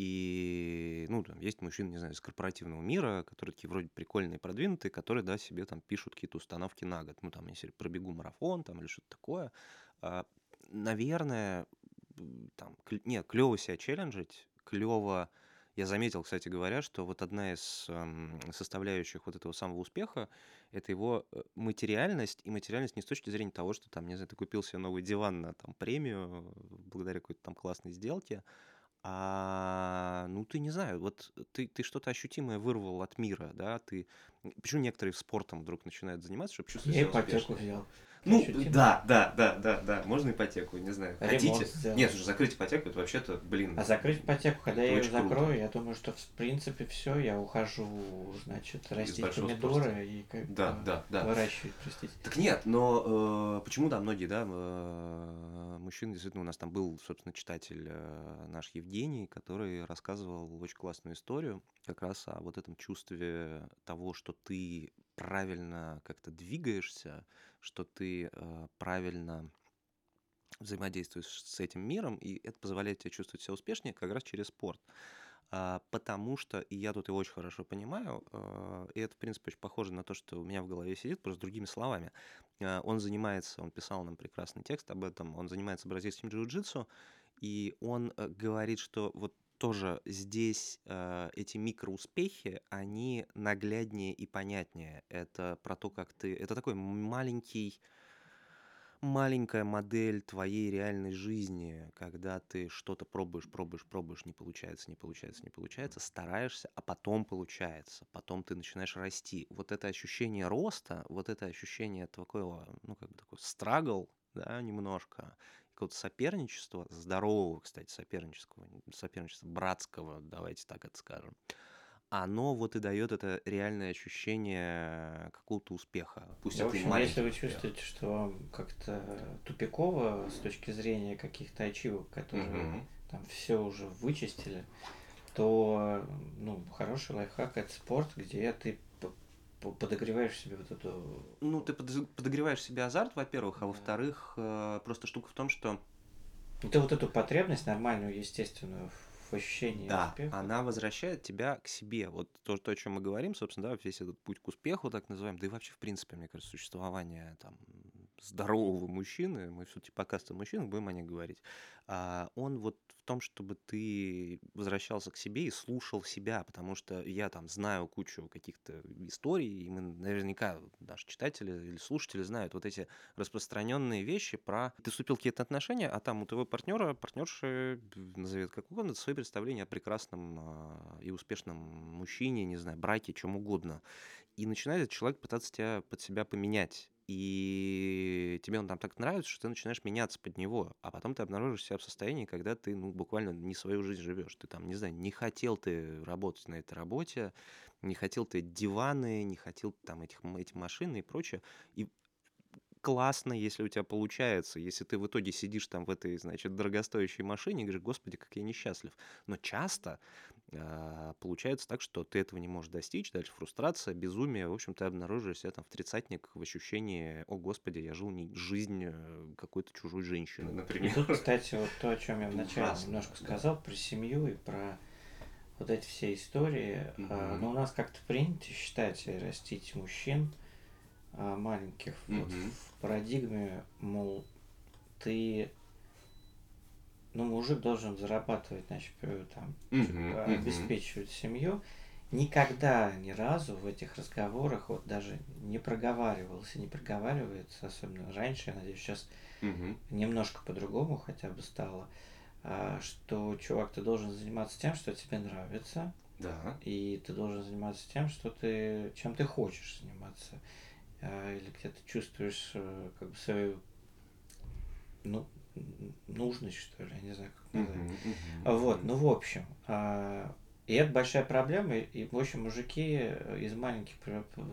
и, ну, там есть мужчины, не знаю, из корпоративного мира, которые такие вроде прикольные, продвинутые, которые, да, себе там пишут какие-то установки на год. Ну, там, если пробегу марафон там или что-то такое. А, наверное, там, не, клево себя челленджить, клево... Я заметил, кстати говоря, что вот одна из эм, составляющих вот этого самого успеха — это его э, материальность, и материальность не с точки зрения того, что там, не знаю, ты купил себе новый диван на там премию благодаря какой-то там классной сделке, а, ну, ты не знаю, вот ты, ты что-то ощутимое вырвал от мира, да, ты... Почему некоторые спортом вдруг начинают заниматься, чтобы чувствовать Я себя взял. Ну, да, да, да, да, да, можно ипотеку, не знаю. Хотите? Нет, слушай, закрыть ипотеку, это вообще-то, блин. А закрыть ипотеку, когда я ее закрою, круто. я думаю, что в принципе все, я ухожу, значит, растить помидоры и как да, да, да. выращивать, простите. Так нет, но э, почему, да, многие, да, э, мужчины, действительно, у нас там был, собственно, читатель э, наш Евгений, который рассказывал очень классную историю как раз о вот этом чувстве того, что ты правильно как-то двигаешься, что ты э, правильно взаимодействуешь с этим миром, и это позволяет тебе чувствовать себя успешнее как раз через спорт. А, потому что, и я тут его очень хорошо понимаю, а, и это, в принципе, очень похоже на то, что у меня в голове сидит, просто другими словами. А, он занимается, он писал нам прекрасный текст об этом, он занимается бразильским джиу-джитсу, и он э, говорит, что вот тоже здесь э, эти микроуспехи, они нагляднее и понятнее. Это про то, как ты... Это такой маленький маленькая модель твоей реальной жизни, когда ты что-то пробуешь, пробуешь, пробуешь, не получается, не получается, не получается, стараешься, а потом получается, потом ты начинаешь расти. Вот это ощущение роста, вот это ощущение такого, ну, как бы такой страгл, да, немножко, какого-то соперничества, здорового, кстати, сопернического, соперничества братского, давайте так это скажем, оно вот и дает это реальное ощущение какого-то успеха. Пусть да, это в общем, если вы чувствуете, что вам как-то тупиково с точки зрения каких-то ачивок, которые угу. там все уже вычистили, то ну, хороший лайфхак это спорт, где ты подогреваешь себе вот эту... Ну, ты подогреваешь себе азарт, во-первых, а во-вторых, э, просто штука в том, что... Ну, ты вот эту потребность нормальную, естественную в ощущении да, успеха. она возвращает тебя к себе. Вот то, то, о чем мы говорим, собственно, да, весь этот путь к успеху, так называемый, да и вообще, в принципе, мне кажется, существование там здорового мужчины, мы все-таки подкасты мужчин будем о них говорить, а он вот в том, чтобы ты возвращался к себе и слушал себя, потому что я там знаю кучу каких-то историй, и мы наверняка, наши читатели или слушатели знают вот эти распространенные вещи про... Ты вступил в какие-то отношения, а там у твоего партнера, партнерши, назови это как угодно, свои представления о прекрасном а, и успешном мужчине, не знаю, браке, чем угодно. И начинает этот человек пытаться тебя под себя поменять и тебе он там так нравится, что ты начинаешь меняться под него, а потом ты обнаружишь себя в состоянии, когда ты, ну, буквально не свою жизнь живешь. Ты там, не знаю, не хотел ты работать на этой работе, не хотел ты диваны, не хотел там этих, эти машины и прочее. И классно, если у тебя получается, если ты в итоге сидишь там в этой, значит, дорогостоящей машине и говоришь, господи, как я несчастлив. Но часто а, получается так, что ты этого не можешь достичь, дальше фрустрация, безумие, в общем, ты обнаруживаешь себя там в тридцатник в ощущении, о господи, я жил не жизнь э, какой-то чужой женщины, например. И тут, кстати, вот то, о чем я вначале немножко сказал, про семью и про вот эти все истории. Mm-hmm. Но у нас как-то принято считать и растить мужчин а, маленьких mm-hmm. вот, в парадигме, мол, ты ну, мужик должен зарабатывать, значит, там, mm-hmm. обеспечивать семью. Никогда, ни разу в этих разговорах вот даже не проговаривался, не проговаривается, особенно раньше, я надеюсь, сейчас mm-hmm. немножко по-другому хотя бы стало, а, что, чувак, ты должен заниматься тем, что тебе нравится, да. и ты должен заниматься тем, что ты, чем ты хочешь заниматься, или где ты чувствуешь э, как бы свою ну, нужность, что ли, я не знаю, как назвать. Uh-huh, uh-huh, вот, ну, в общем, а, и это большая проблема, и, в общем, мужики из маленьких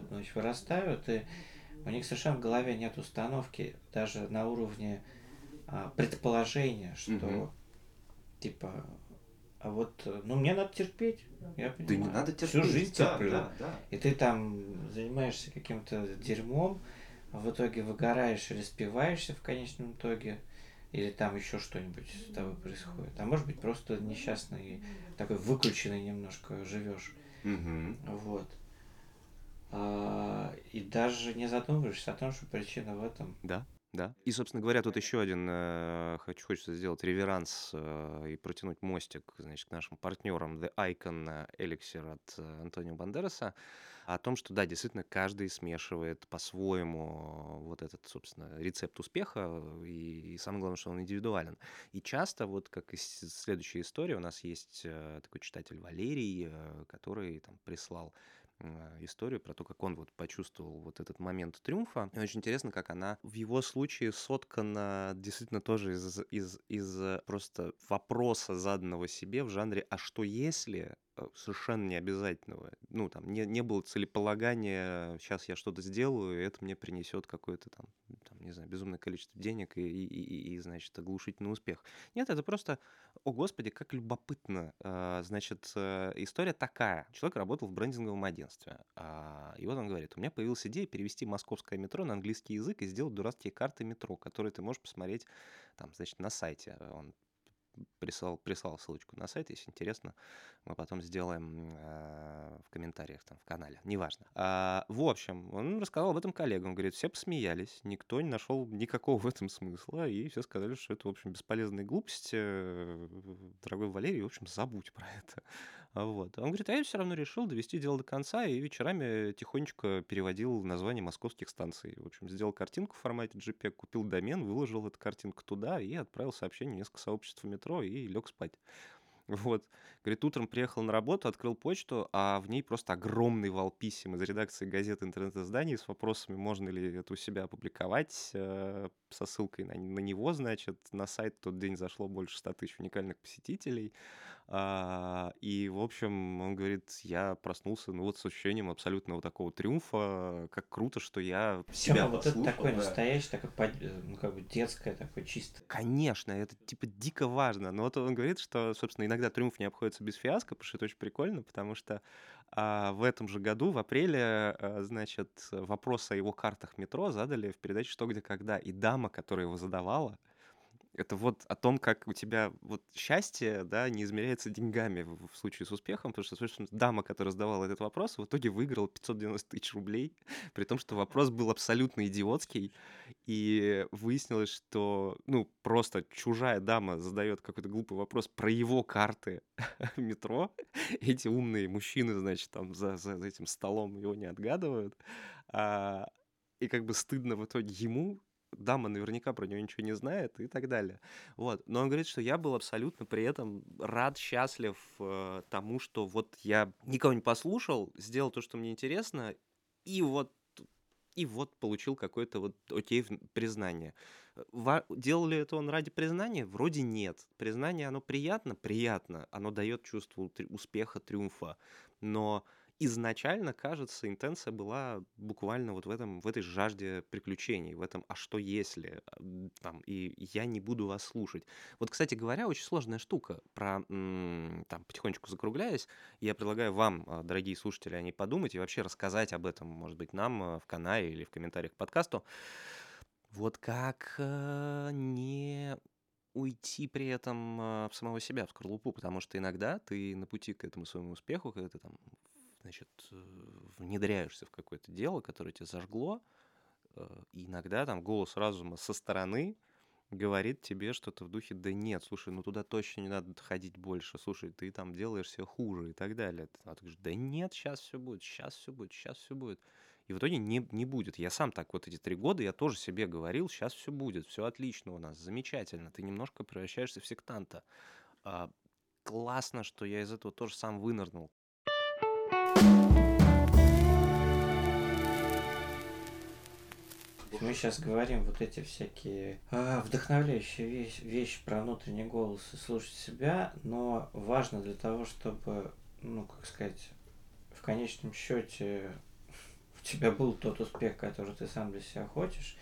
значит, вырастают, и у них совершенно в голове нет установки даже на уровне а, предположения, что, uh-huh. типа, а вот, ну, мне надо терпеть, я понимаю. Да не надо терпеть. Всю жизнь да, терплю. Да, да. И ты там занимаешься каким-то дерьмом, а в итоге выгораешь или спиваешься в конечном итоге или там еще что-нибудь с тобой происходит. А может быть, просто несчастный, такой выключенный немножко живешь. Угу. Вот. А, и даже не задумываешься о том, что причина в этом. Да. Да. И, собственно говоря, тут еще один э, хочу, хочется сделать реверанс э, и протянуть мостик, значит, к нашим партнерам The Icon Elixir от э, Антонио Бандераса о том, что да, действительно каждый смешивает по-своему вот этот, собственно, рецепт успеха, и, и самое главное, что он индивидуален. И часто, вот как и следующая история, у нас есть э, такой читатель Валерий, э, который там прислал э, историю про то, как он вот почувствовал вот этот момент триумфа. И очень интересно, как она в его случае соткана действительно тоже из, из, из просто вопроса, заданного себе в жанре «А что если?» Э, совершенно не обязательного. Ну, там, не, не было целеполагания, сейчас я что-то сделаю, и это мне принесет какое-то там, там, не знаю, безумное количество денег и, и, и, и, значит, оглушительный успех. Нет, это просто, о господи, как любопытно. А, значит, э, история такая. Человек работал в брендинговом агентстве, а, и вот он говорит, у меня появилась идея перевести московское метро на английский язык и сделать дурацкие карты метро, которые ты можешь посмотреть там, значит, на сайте. Он прислал, прислал ссылочку на сайт, если интересно, мы потом сделаем э, в комментариях там в канале, неважно. А, в общем, он рассказал об этом коллегам, говорит, все посмеялись, никто не нашел никакого в этом смысла, и все сказали, что это, в общем, бесполезные глупости, дорогой Валерий, в общем, забудь про это. Вот. Он говорит, а я все равно решил довести дело до конца, и вечерами тихонечко переводил название московских станций. В общем, сделал картинку в формате JPEG, купил домен, выложил эту картинку туда и отправил сообщение в несколько сообществ метро и лег спать. Вот. Говорит, утром приехал на работу, открыл почту, а в ней просто огромный вал писем из редакции газет интернет-изданий с вопросами, можно ли это у себя опубликовать, э, со ссылкой на, на него, значит. На сайт в тот день зашло больше 100 тысяч уникальных посетителей. А, и, в общем, он говорит, я проснулся, ну вот с ощущением абсолютного такого триумфа, как круто, что я себя Тема, вот это такой да. настоящий, такой, ну как бы детское, такое чисто. Конечно, это типа дико важно. Но вот он говорит, что, собственно, иногда триумф не обходится без фиаско, потому что это очень прикольно, потому что а, в этом же году, в апреле, а, значит, вопрос о его картах метро задали в передаче «Что, где, когда». И дама, которая его задавала, это вот о том, как у тебя вот счастье, да, не измеряется деньгами в, в случае с успехом, потому что, собственно, дама, которая задавала этот вопрос, в итоге выиграла 590 тысяч рублей, при том, что вопрос был абсолютно идиотский, и выяснилось, что, ну, просто чужая дама задает какой-то глупый вопрос про его карты метро, эти умные мужчины, значит, там за, за этим столом его не отгадывают, а, и как бы стыдно в итоге ему, дама наверняка про него ничего не знает и так далее. Вот. Но он говорит, что я был абсолютно при этом рад, счастлив э, тому, что вот я никого не послушал, сделал то, что мне интересно, и вот и вот получил какое-то вот окей признание. Во- делал ли это он ради признания? Вроде нет. Признание, оно приятно? Приятно. Оно дает чувство успеха, триумфа. Но изначально, кажется, интенция была буквально вот в этом, в этой жажде приключений, в этом «а что если?» там, и «я не буду вас слушать». Вот, кстати говоря, очень сложная штука, про, там, потихонечку закругляясь, я предлагаю вам, а, дорогие слушатели, о ней подумать и вообще рассказать об этом, может быть, нам а, в канале или в комментариях к подкасту. Вот как э, не уйти при этом в самого себя, в скорлупу, потому что иногда ты на пути к этому своему успеху, когда ты там значит, э, внедряешься в какое-то дело, которое тебя зажгло, э, иногда там голос разума со стороны говорит тебе что-то в духе, да нет, слушай, ну туда точно не надо ходить больше, слушай, ты там делаешь все хуже и так далее. А ты говоришь, да нет, сейчас все будет, сейчас все будет, сейчас все будет. И в итоге не, не будет. Я сам так вот эти три года, я тоже себе говорил, сейчас все будет, все отлично у нас, замечательно. Ты немножко превращаешься в сектанта. А, классно, что я из этого тоже сам вынырнул. Мы сейчас говорим вот эти всякие а, вдохновляющие вещи, вещи про внутренний голос и слушать себя, но важно для того, чтобы, ну, как сказать, в конечном счете у тебя был тот успех, который ты сам для себя хочешь,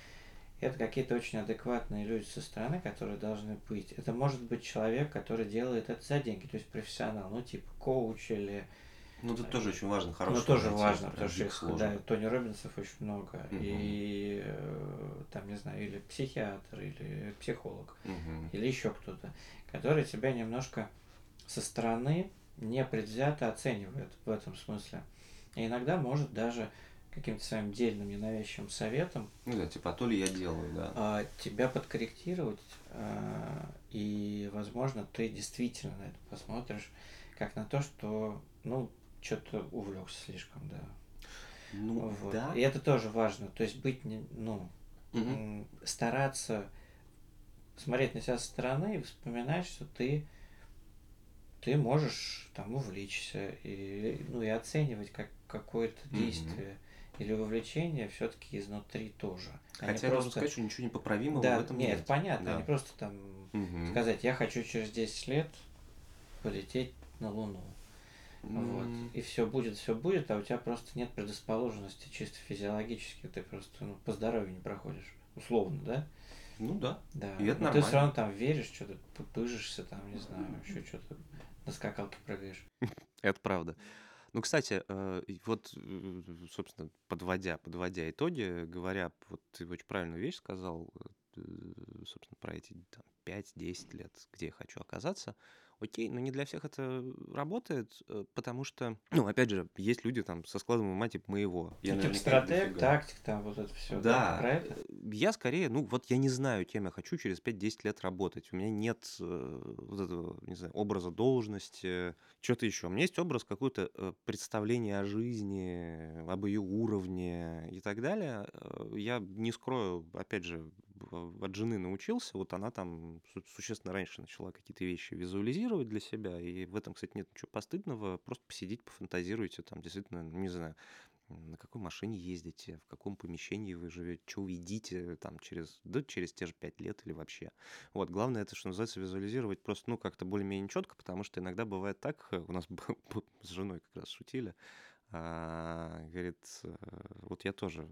это какие-то очень адекватные люди со стороны, которые должны быть. Это может быть человек, который делает это за деньги, то есть профессионал, ну типа коуч или ну, это тоже очень важно, хорошо. Ну, тоже важно, потому что их, да, Тони Робинсов очень много. Угу. И э, там, не знаю, или психиатр, или психолог, угу. или еще кто-то, который тебя немножко со стороны непредвзято оценивает в этом смысле. И иногда может даже каким-то своим дельным ненавязчивым советом. Ну да, типа, а то ли я делаю, да. А, тебя подкорректировать, а, и, возможно, ты действительно на это посмотришь, как на то, что, ну, что-то увлекся слишком, да. Ну, вот. да. И это тоже важно. То есть быть, не, ну, угу. стараться смотреть на себя со стороны и вспоминать, что ты ты можешь там увлечься и, ну, и оценивать как какое-то действие mm-hmm. или вовлечение все-таки изнутри тоже. Хотя я просто... сказать, что ничего непоправимого да, в этом нет. нет. понятно, да. не просто там mm-hmm. сказать, я хочу через 10 лет полететь на Луну. Вот. И все будет, все будет, а у тебя просто нет предрасположенности чисто физиологически, ты просто ну, по здоровью не проходишь, условно, да? Ну да. Да. И это Но нормально. ты все равно там веришь, что-то пыжишься, там, не знаю, еще что-то на скакалке прыгаешь. Это правда. Ну, кстати, э, вот, э, собственно, подводя, подводя итоги, говоря, вот ты очень правильную вещь сказал, э, собственно, про эти там, 5-10 лет, где я хочу оказаться окей, но не для всех это работает, э, потому что, ну, опять же, есть люди там со складом ума типа моего. Я, типа стратег, тактик, там вот это все. Да, да э, я скорее, ну, вот я не знаю, кем я хочу через 5-10 лет работать. У меня нет э, вот этого, не знаю, образа должности, что-то еще. У меня есть образ какое-то э, представление о жизни, об ее уровне и так далее. Я не скрою, опять же, от жены научился, вот она там существенно раньше начала какие-то вещи визуализировать для себя, и в этом, кстати, нет ничего постыдного, просто посидите, пофантазируйте, там действительно, не знаю, на какой машине ездите, в каком помещении вы живете, что увидите там через, да, через те же пять лет или вообще. Вот, главное это, что называется, визуализировать просто, ну, как-то более-менее четко, потому что иногда бывает так, у нас с женой как раз шутили, а, говорит, э, вот я тоже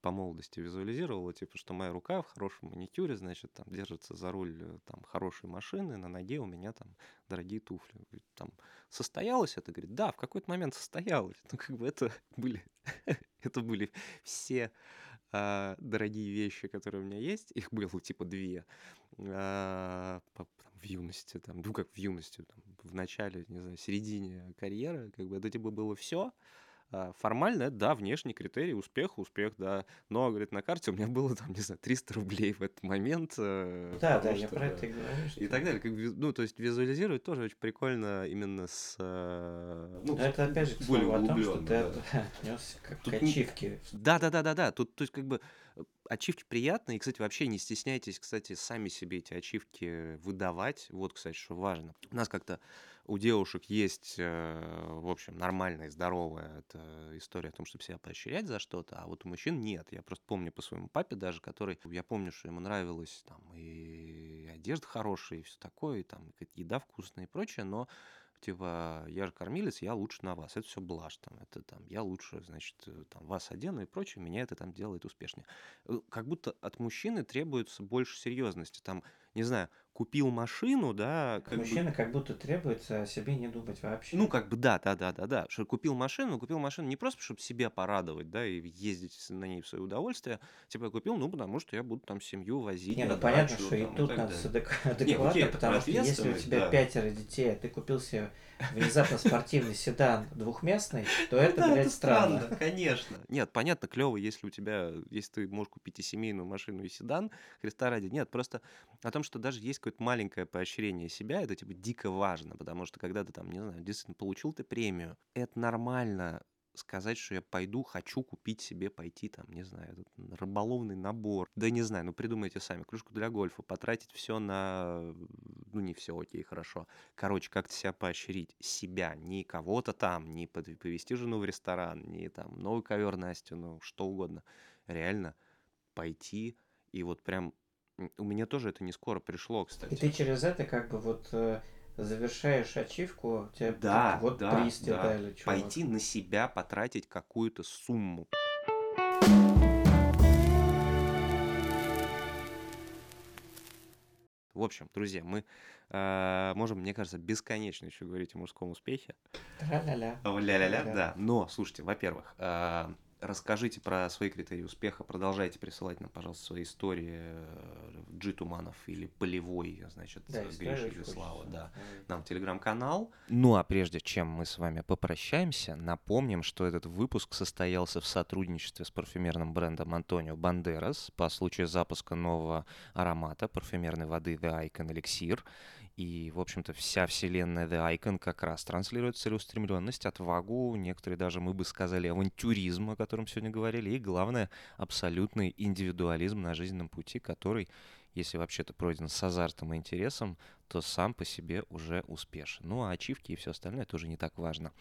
по молодости визуализировала, типа, что моя рука в хорошем маникюре, значит, там держится за руль э, там хорошей машины, на ноге у меня там дорогие туфли. Там состоялось это? Говорит, да, в какой-то момент состоялось. Ну, как бы это были, это были все а, дорогие вещи, которые у меня есть. Их было типа две. А, по, там, в юности, там, ну как в юности, там, в начале, не знаю, середине карьеры, как бы это типа было все. А, формально это, да, внешний критерий успеха, успех, да. Но, говорит, на карте у меня было, там, не знаю, 300 рублей в этот момент. Э, да, да, что, я про это и говорю. Что... И так далее. Как, ну, то есть визуализировать тоже очень прикольно именно с... Э, ну, это опять же к слову о том, что ты да. отнесся как Тут... к ачивке. Да, да, да, да, да. Тут, то есть, как бы ачивки приятные. И, кстати, вообще не стесняйтесь, кстати, сами себе эти ачивки выдавать. Вот, кстати, что важно. У нас как-то у девушек есть, э, в общем, нормальная, здоровая эта история о том, чтобы себя поощрять за что-то, а вот у мужчин нет. Я просто помню по своему папе даже, который, я помню, что ему нравилось там и одежда хорошая, и все такое, и там еда вкусная и прочее, но типа, я же кормилец, я лучше на вас. Это все блажь там, это там, я лучше, значит, э, там, вас одену и прочее, меня это там делает успешнее. Э, как будто от мужчины требуется больше серьезности. Там, не знаю, купил машину, да... Как Мужчина бы... как будто требуется о себе не думать вообще. Ну, как бы да, да, да, да, да. Что купил машину, купил машину не просто, чтобы себя порадовать, да, и ездить на ней в свое удовольствие. Типа я купил, ну, потому что я буду там семью возить. Не, ну понятно, что и тут надо адекватно, не, окей, потому что если у тебя да. пятеро детей, а ты купил себе внезапно спортивный седан двухместный, то это, да, блядь, это странно. странно. Конечно. Нет, понятно, клево, если у тебя, если ты можешь купить и семейную машину, и седан, Христа ради. Нет, просто о том, что даже есть какое-то маленькое поощрение себя, это типа дико важно, потому что когда ты там, не знаю, действительно получил ты премию, это нормально сказать, что я пойду, хочу купить себе, пойти там, не знаю, этот рыболовный набор. Да не знаю, ну придумайте сами, кружку для гольфа, потратить все на... Ну не все, окей, хорошо. Короче, как-то себя поощрить. Себя, не кого-то там, не повести жену в ресторан, не там новый ковер Настю, ну что угодно. Реально пойти и вот прям... У меня тоже это не скоро пришло, кстати. И ты через это как бы вот э, завершаешь ачивку, тебе да, вот да, приз да. дали. Чувак. Пойти на себя потратить какую-то сумму. В общем, друзья, мы э, можем, мне кажется, бесконечно еще говорить о мужском успехе. Ля-ля-ля. Ля-ля-ля, да. Но, слушайте, во-первых, э, расскажите про свои критерии успеха, продолжайте присылать нам, пожалуйста, свои истории э, Джи Туманов или Полевой, значит, да, Гриша или Слава, да, нам телеграм-канал. Ну а прежде чем мы с вами попрощаемся, напомним, что этот выпуск состоялся в сотрудничестве с парфюмерным брендом Антонио Бандерас по случаю запуска нового аромата парфюмерной воды The Icon Elixir. И, в общем-то, вся вселенная The Icon как раз транслирует целеустремленность, отвагу, некоторые даже, мы бы сказали, авантюризм, о котором сегодня говорили, и, главное, абсолютный индивидуализм на жизненном пути, который если вообще-то пройден с азартом и интересом, то сам по себе уже успешен. Ну а ачивки и все остальное тоже не так важно.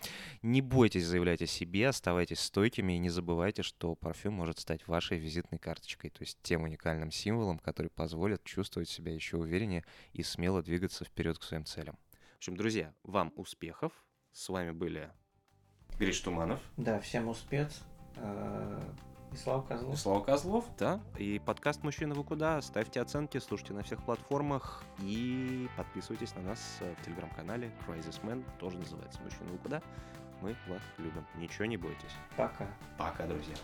Не бойтесь заявлять о себе, оставайтесь стойкими и не забывайте, что парфюм может стать вашей визитной карточкой, то есть тем уникальным символом, который позволит чувствовать себя еще увереннее и смело двигаться вперед к своим целям. В общем, друзья, вам успехов. С вами были Гриш Туманов. Да, всем успех. И Слава Козлов. И Слава Козлов, да. И подкаст «Мужчина, вы куда?» Ставьте оценки, слушайте на всех платформах и подписывайтесь на нас в телеграм-канале Crisis Man, тоже называется «Мужчина, вы куда?» Мы вас любим. Ничего не бойтесь. Пока. Пока, друзья.